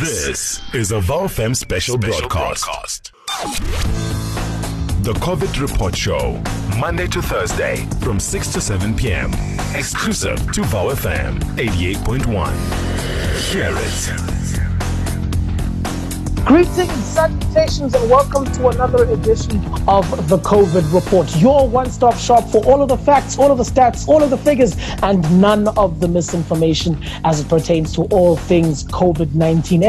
This is a VOW FM special, broadcast. The COVID Report Show, Monday to Thursday from 6 to 7 p.m. Exclusive to VOW FM 88.1. Hear it. Greetings, salutations, and welcome to another edition of the COVID Report, your one stop shop for all of the facts, all of the stats, all of the figures, and none of the misinformation as it pertains to all things COVID 19.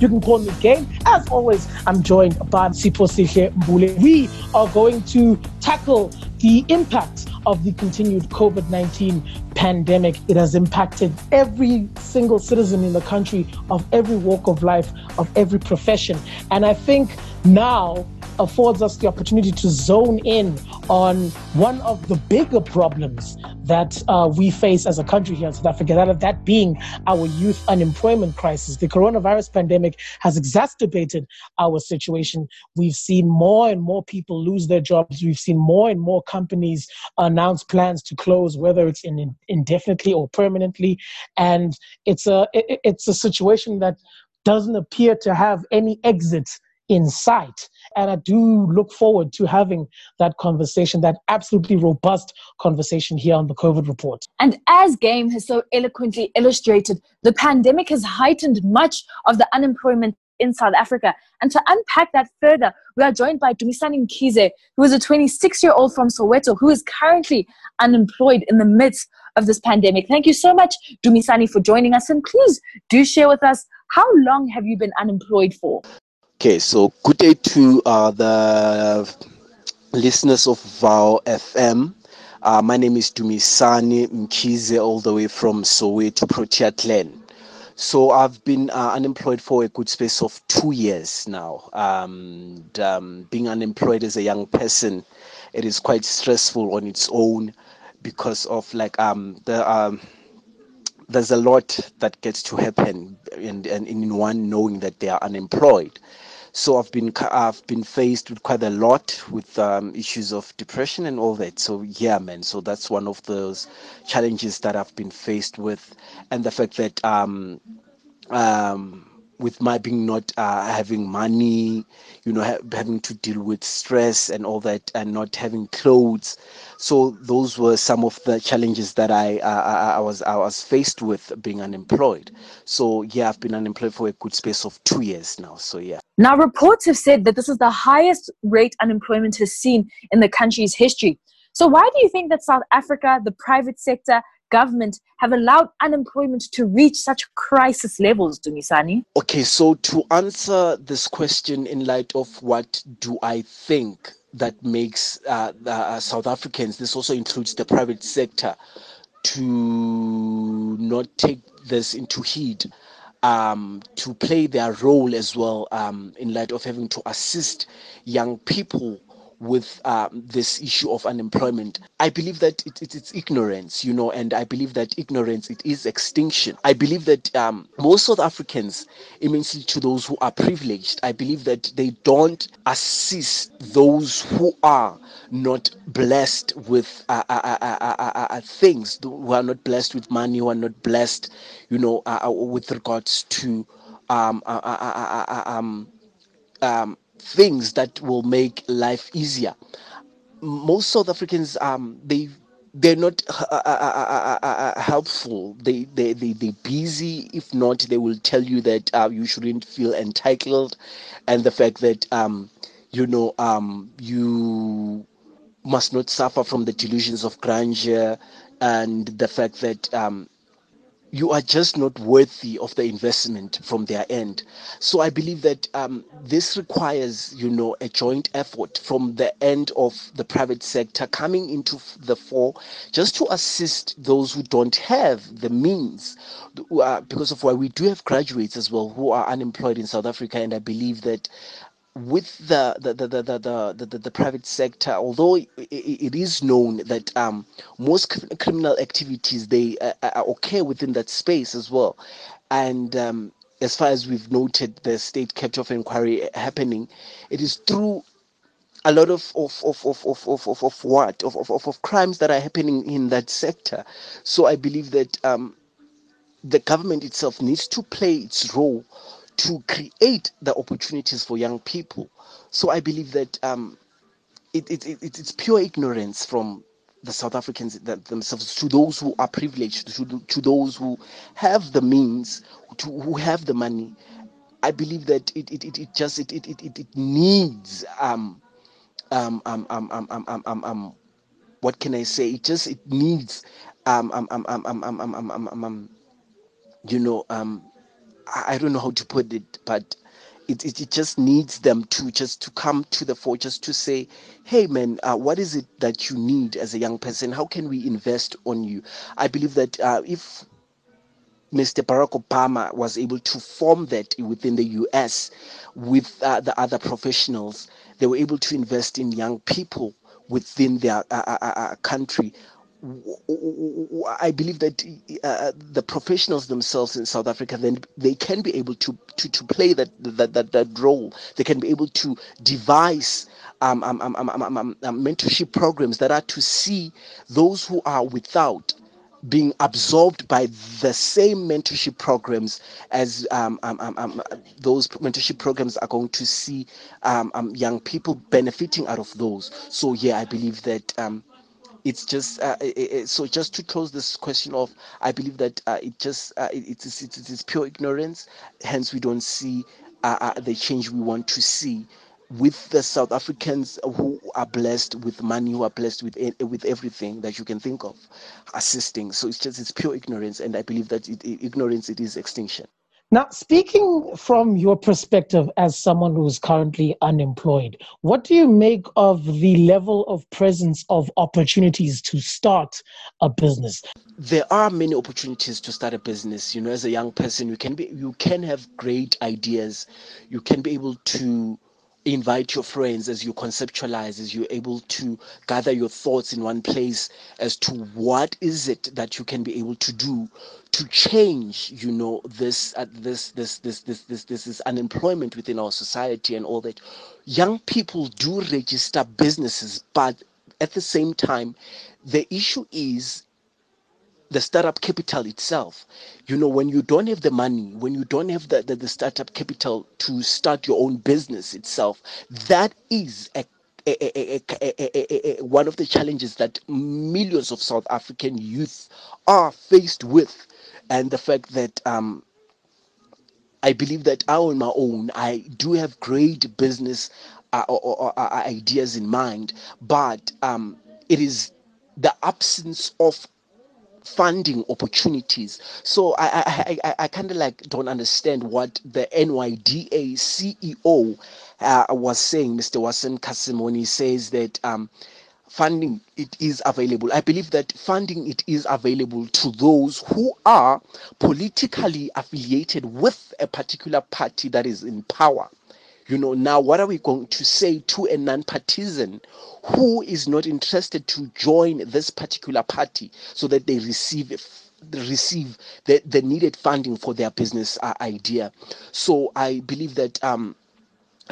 You can call me Game. As always, I'm joined by Siposihle Mbule. We are going to tackle the impact of the continued COVID 19 pandemic. It has impacted every single citizen in the country of every walk of life, of every profession. And I think now affords us the opportunity to zone in on one of the bigger problems that uh, we face as a country here in South Africa, that, that being our youth unemployment crisis. The coronavirus pandemic has exacerbated our situation. We've seen more and more people lose their jobs. We've seen more and more companies announce plans to close, whether it's in, in indefinitely or permanently. And it's a, it, it's a situation that doesn't appear to have any exit in sight. And I do look forward to having that conversation, that absolutely robust conversation here on the COVID report. And as Game has so eloquently illustrated, the pandemic has heightened much of the unemployment in South Africa. And to unpack that further, we are joined by Dumisani Mkhize, who is a 26 year old from Soweto who is currently unemployed in the midst of this pandemic. Thank you so much, Dumisani, for joining us. And please do share with us how long have you been unemployed for? Okay, so good day to uh, the listeners of VOW FM. Uh, my name is Dumisani Mkhize, all the way from Soweto, Protea Glen. So I've been uh, unemployed for a good space of two years now. Um, and, um, being unemployed as a young person, it is quite stressful on its own because of like um, the um, there's a lot that gets to happen, and, and in one knowing that they are unemployed. So I've been I've been faced with quite a lot with um, issues of depression and all that. So yeah, man. So that's one of those challenges that I've been faced with, and the fact that um, um, with my being not uh, having money, you know, ha- having to deal with stress and all that, and not having clothes. So those were some of the challenges that I, uh, I was I was faced with being unemployed. So yeah, I've been unemployed for a good space of two years now. So yeah. Now reports have said that this is the highest rate unemployment has seen in the country's history. So why do you think that South Africa, the private sector, government have allowed unemployment to reach such crisis levels, Dumisani? Okay, so to answer this question in light of what do I think that makes uh, uh, South Africans, this also includes the private sector, to not take this into heed. Um, to play their role as well um, in light of having to assist young people with um, this issue of unemployment. I believe that it, it, it's ignorance, you know, and I believe that ignorance it is extinction. I believe that um, most South Africans, immensely to those who are privileged, I believe that they don't assist those who are not blessed with uh, uh, uh, things, who are not blessed with money, who are not blessed, you know, with regards to um, um, um, things that will make life easier. Most South Africans, um, they they're not uh uh uh, uh, uh, helpful. They they they they busy. If not, they will tell you that uh, you shouldn't feel entitled, and the fact that um, you know um, you must not suffer from the delusions of grandeur, and the fact that um, you are just not worthy of the investment from their end. So I believe that um, this requires, you know, a joint effort from the end of the private sector coming into the fore, just to assist those who don't have the means, because of why we do have graduates as well who are unemployed in South Africa, and I believe that with the the the the the, the, the, private sector, although it, it is known that um, most criminal activities they uh, are okay within that space as well, and um, as far as we've noted, the state capture of inquiry happening, it is through a lot of of of of of of, of, of what of, of of crimes that are happening in that sector. So I believe that um, the government itself needs to play its role to create the opportunities for young people. So I believe that um, it, it, it, it's pure ignorance from the South Africans themselves to those who are privileged, to, to those who have the means, to who have the money. I believe that it, it, it, it just it, it, it, it needs um, um, um, um, um, um, um, um, um, what can I say? It just it needs um, um, um, um, um, um, um, um, um, um you know um, I, don't know how to put it, but it, it, it, just needs them to just to come to the fore just to say hey man uh, what is it that you need as a young person? How can we invest on you? I believe that uh, if mr barack obama was able to form that within the us with uh, the other professionals they were able to invest in young people within their uh, uh, uh, country I believe that uh, the professionals themselves in South Africa then they can be able to to, to play that, that that that role. They can be able to devise um, um, um, um, um, um, um mentorship programs that are to see those who are without being absorbed by the same mentorship programs as um, um, um, um, those mentorship programs are going to see um, um, young people benefiting out of those. So yeah, I believe that um, it's just uh, it, it, so just to close this question off i believe that uh, it just uh, it, it's, it's, it's pure ignorance. Hence we don't see uh, uh, the change we want to see with the south africans who are blessed with money who are blessed with with everything that you can think of assisting. So it's just it's pure ignorance and i believe that ignorance it is extinction now, speaking from your perspective as someone who is currently unemployed, what do you make of the level of presence of opportunities to start a business? There are many opportunities to start a business. You know, as a young person, you can be you can have great ideas. You can be able to invite your friends as you conceptualize as you're able to gather your thoughts in one place as to what is it that you can be able to do to change you know this uh, this this this this this this is unemployment within our society and all that. Young people do register businesses but at the same time the issue is the startup capital itself. You know, when you don't have the money, when you don't have the, the, the startup capital to start your own business itself, that is a a, a, a, one of the challenges that millions of South African youth are faced with, and the fact that um, I believe that I, on my own, I do have great business uh, or, or, or, uh, ideas in mind, but um, it is the absence of funding opportunities. So I I, I, I kind of like don't understand what the NYDA CEO uh, was saying, Mr. Waseem Carrim, when he says that um, funding it is available. I believe that funding it is available to those who are politically affiliated with a particular party that is in power. You know, now what are we going to say to a non partisan who is not interested to join this particular party so that they receive receive the, the needed funding for their business uh, idea? So I believe that um,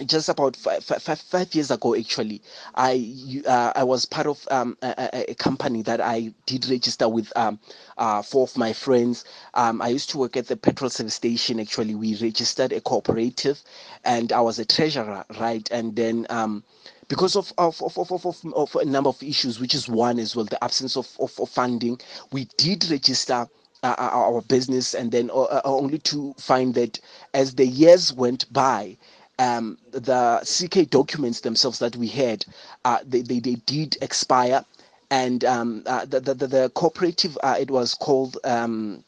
just about five, five, five, years ago actually i uh, i was part of um, a, a, company that i did register with um, uh, four of my friends. Um, i used to work at the petrol service station actually. We registered a cooperative and i was a treasurer right? And then um, because of of, of, of, of, of a number of issues which is one as well the absence of, of, of funding we did register uh, our business. And then uh, uh only to find that as the years went by um, the CK documents themselves that we had, uh, they, they, they did expire. And um, uh, the, the, the, cooperative, uh, it was called um,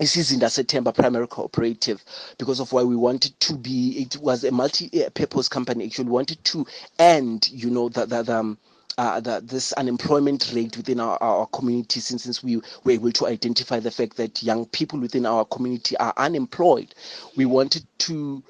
Isizinda September Primary Cooperative because of why we wanted to be, it was a multi-purpose company. Actually, wanted to end, you know, the, the, the um, uh, the, this unemployment rate within our, our community since, since we were able to identify the fact that young people within our community are unemployed. We wanted to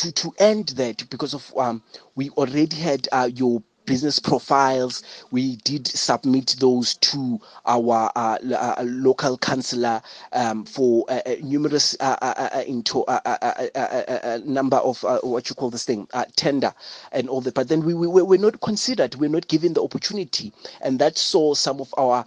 to to end that because of um, we already had uh, your business profiles. We did submit those to our uh, uh, local councillor um, for uh, uh numerous uh, uh, into a number of what you call this thing tender and all that. But then we, we were not considered. We are not given the opportunity, and that saw some of our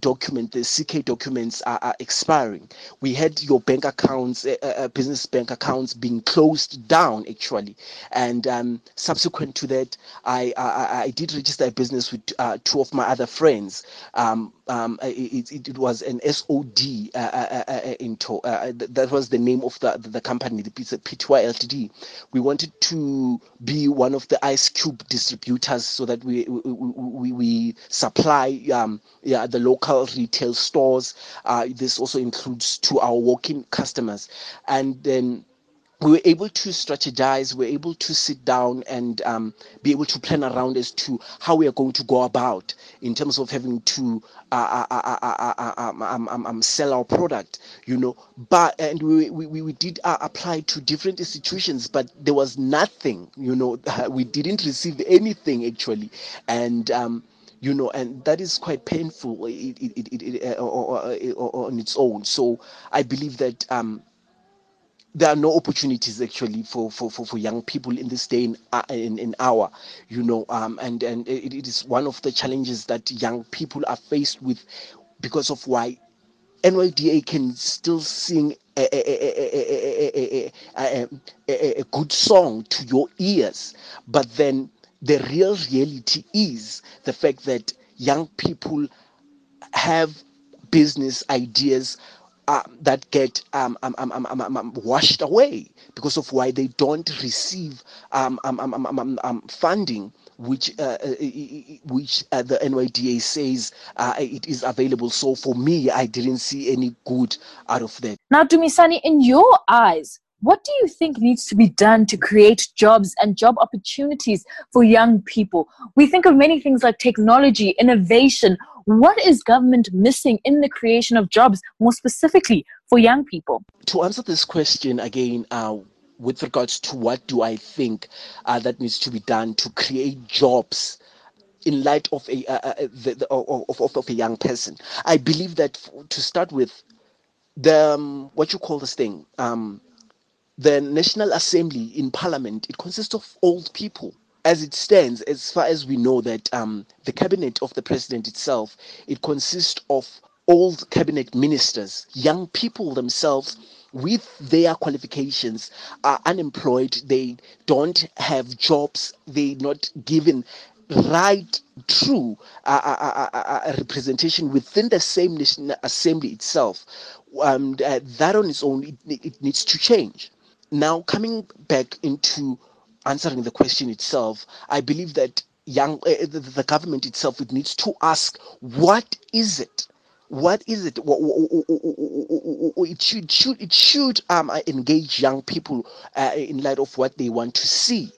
documents, the CK documents, are expiring. We had your bank accounts, business bank accounts, being closed down actually, and um, subsequent to that, I I, I did register a business with uh, two of my other friends. Um, um, it, it, it, was an SOD uh, uh, uh, uh into that was the name of the the company, the PTY Ltd. We wanted to be one of the Ice Cube distributors so that we we, we, we supply um, yeah, the local retail stores. this also includes to our walk-in customers, and then we were able to strategize, we were able to sit down and um, be able to plan around as to how we are going to go about in terms of having to uh, uh, uh, um, um, um, sell our product, you know. But and we we, we did apply to different institutions, but there was nothing, you know. we didn't receive anything actually, and. Um, you know, and that is quite painful it, it, it, on its own. So I believe that um, there are no opportunities actually for, for, for, for young people in this day in, uh, in, in our you know um, and and it, it is one of the challenges that young people are faced with because of why NYDA can still sing a, a, a, a good song to your ears but then the real reality is the fact that young people have business ideas uh, that get um um, um, um, um, um, washed away because of why they don't receive um, um, um, um, um, um funding which uh, which uh, the NYDA says uh, it is available. So for me, I didn't see any good out of that. Now, Dumisani, in your eyes, what do you think needs to be done to create jobs and job opportunities for young people? We think of many things like technology, innovation. What is government missing in the creation of jobs, more specifically for young people? To answer this question again, uh, with regards to what do I think uh, that needs to be done to create jobs in light of a uh, uh the, the, of, of, of, a young person, I believe that to start with, the um, what you call this thing. Um, the National Assembly in Parliament, it consists of old people. As it stands, as far as we know that um, the cabinet of the president itself, it consists of old cabinet ministers, young people themselves with their qualifications are unemployed, they don't have jobs, they're not given right true uh, uh, uh, representation within the same national assembly itself. Um, that on its own, it, it needs to change. Now, coming back into answering the question itself, I believe that young uh, the, the, government itself it needs to ask what is it? What is it? It should, should it should um engage young people uh, in light of what they want to see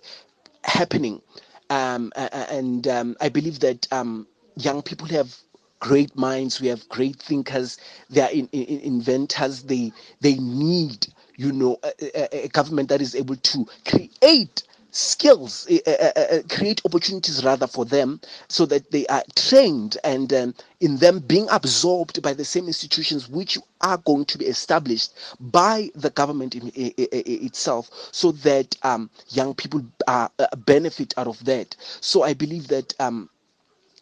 happening. Um and um, i believe that um young people have great minds we have great thinkers they are in, in, inventors they they need you know, a, a government that is able to create skills, uh, create opportunities rather for them so that they are trained and um, in them being absorbed by the same institutions which are going to be established by the government in, itself so that um, young people uh, benefit out of that. So I believe that. Um,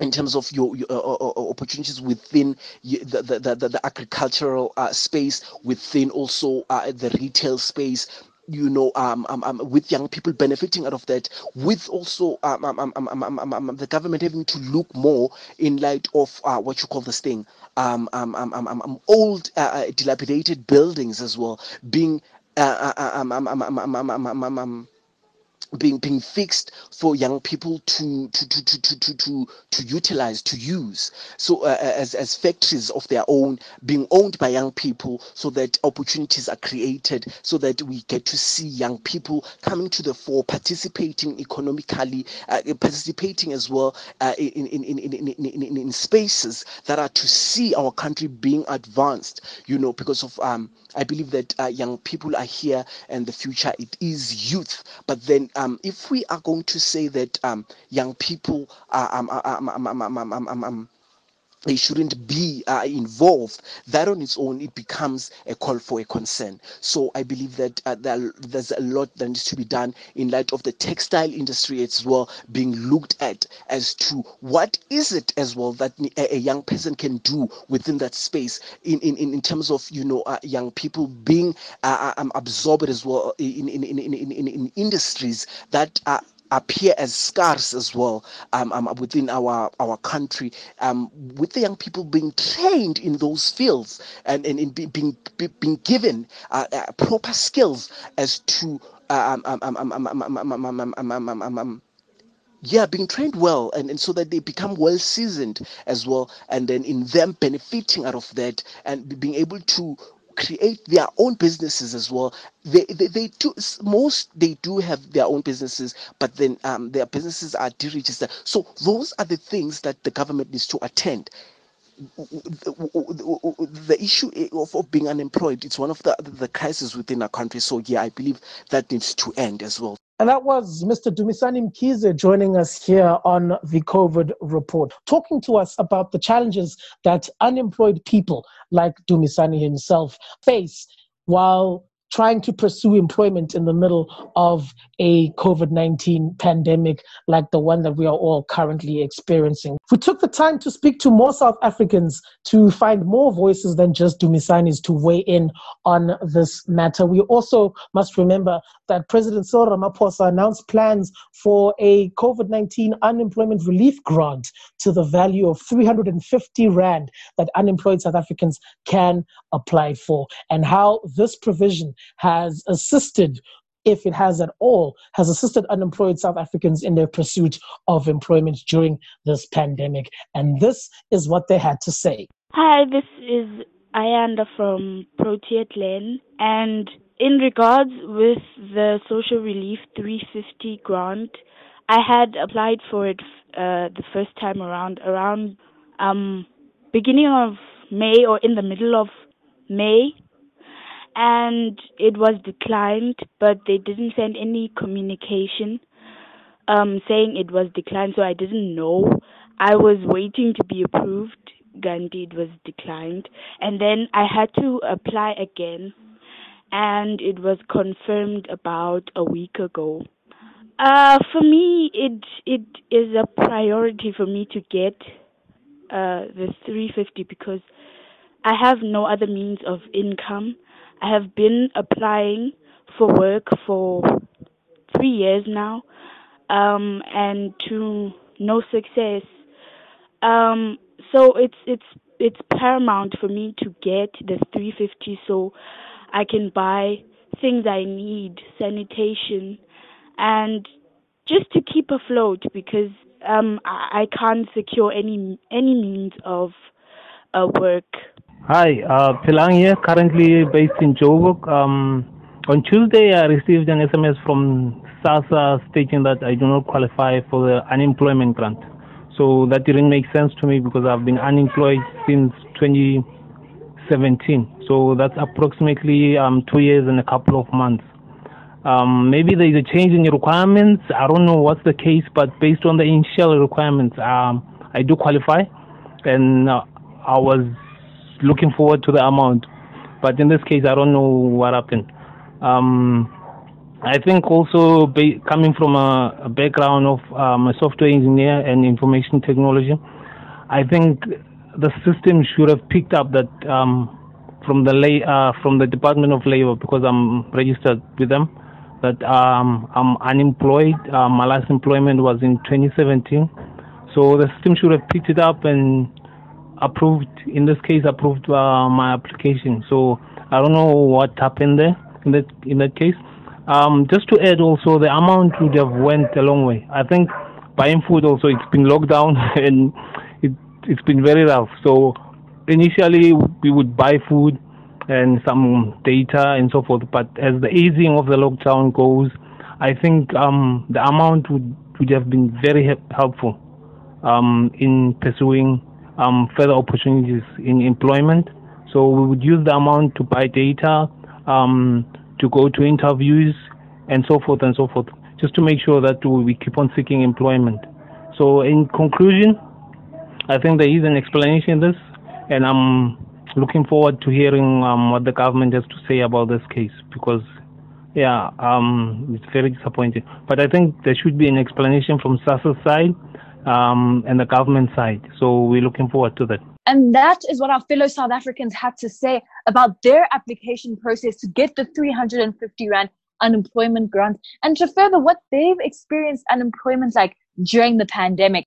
in terms of your, your uh, uh, uh opportunities within the, the, the, the agricultural uh, space, within also uh, the retail space, you know, um, um, um, with young people benefiting out of that, with also um, um, um, um, um, um, um, the government having to look more in light of uh, what you call this thing, um, um, um, um, um, old uh, dilapidated buildings as well, being uh, um, um, um, um, um, um, um, um, um, being being fixed for young people to to to to to to, to utilize to use. So uh, as as factories of their own being owned by young people so that opportunities are created so that we get to see young people coming to the fore participating economically uh, participating as well uh, in, in, in, in, in, in, in spaces that are to see our country being advanced you know because of um I believe that uh, young people are here and the future it is youth. But then um, if we are going to say that um, young people are um, um, um, um, um they shouldn't be uh, involved. That on its own it becomes a call for a concern. So i believe that uh, there, there's a lot that needs to be done in light of the textile industry as well being looked at as to what is it as well that a, a young person can do within that space in in, in terms of you know uh, young people being uh, uh, um, absorbed as well in in, in, in, in, in industries that are appear as scarce as well um, um, within our our country, um, with the young people being trained in those fields and, and be, being be, being given uh, uh, proper skills as to yeah, being trained well and, and so that they become well seasoned as well, and then in them benefiting out of that and being able to create their own businesses as well. They, they, they do most they do have their own businesses, but then um, their businesses are deregistered. So those are the things that the government needs to attend the issue of, being unemployed it's one of the the crises within our country so yeah i believe that needs to end as well and that was Mr. Dumisani Mkhize joining us here on the COVID report, talking to us about the challenges that unemployed people like Dumisani himself face while trying to pursue employment in the middle of a COVID 19 pandemic like the one that we are all currently experiencing. We took the time to speak to more South Africans to find more voices than just Dumisani's to weigh in on this matter. We also must remember that President Cyril Ramaphosa announced plans for a COVID 19 unemployment relief grant to the value of 350 Rand that unemployed South Africans can apply for, and how this provision has assisted if it has at all, has assisted unemployed South Africans in their pursuit of employment during this pandemic. And this is what they had to say. Hi, this is Ayanda from Protea Glen. And in regards with the social relief 350 grant, I had applied for it uh, the first time around, around um, beginning of May or in the middle of May and it was declined, but they didn't send any communication um, saying it was declined, so I didn't know. I was waiting to be approved. Gandhi, it was declined, and then I had to apply again, and it was confirmed about a week ago. Uh, for me, it it is a priority for me to get uh, the 350 because I have no other means of income. I have been applying for work for three years now, um, and to no success. Um, so it's it's it's paramount for me to get the 350 so I can buy things I need, sanitation, and just to keep afloat because um, I, I can't secure any any means of uh, work. Hi, uh, Pilang here, currently based in Joburg. Um, on Tuesday, I received an SMS from SASSA stating that I do not qualify for the unemployment grant. So that didn't make sense to me because I've been unemployed since 2017. So that's approximately um, two years and a couple of months. Um, maybe there is a change in the requirements. I don't know what's the case, but based on the initial requirements, um, I do qualify. And uh, I was looking forward to the amount. But in this case, I don't know what happened. Um, I think also ba- coming from a, a background of um, a software engineer and information technology, I think the system should have picked up that um, from the lay, uh, from the Department of Labor because I'm registered with them that um, I'm unemployed. Uh, my last employment was in 2017, so the system should have picked it up and approved, in this case, approved uh, my application. So I don't know what happened there in that in that case. Um, just to add, also the amount would have went a long way. I think buying food also it's been locked down and it it's been very rough. So initially we would buy food and some data and so forth. But as the easing of the lockdown goes, I think um, the amount would would have been very helpful um, in pursuing um, further opportunities in employment. So we would use the amount to buy data, um, to go to interviews, and so forth and so forth. just to make sure that we keep on seeking employment. So, in conclusion, I think there is an explanation in this, and I'm looking forward to hearing um, what the government has to say about this case because, yeah, um, it's very disappointing. But I think there should be an explanation from SASSA's side um, and the government side. So we're looking forward to that. And that is what our fellow South Africans had to say about their application process to get the 350 Rand unemployment grant and to further what they've experienced unemployment like during the pandemic.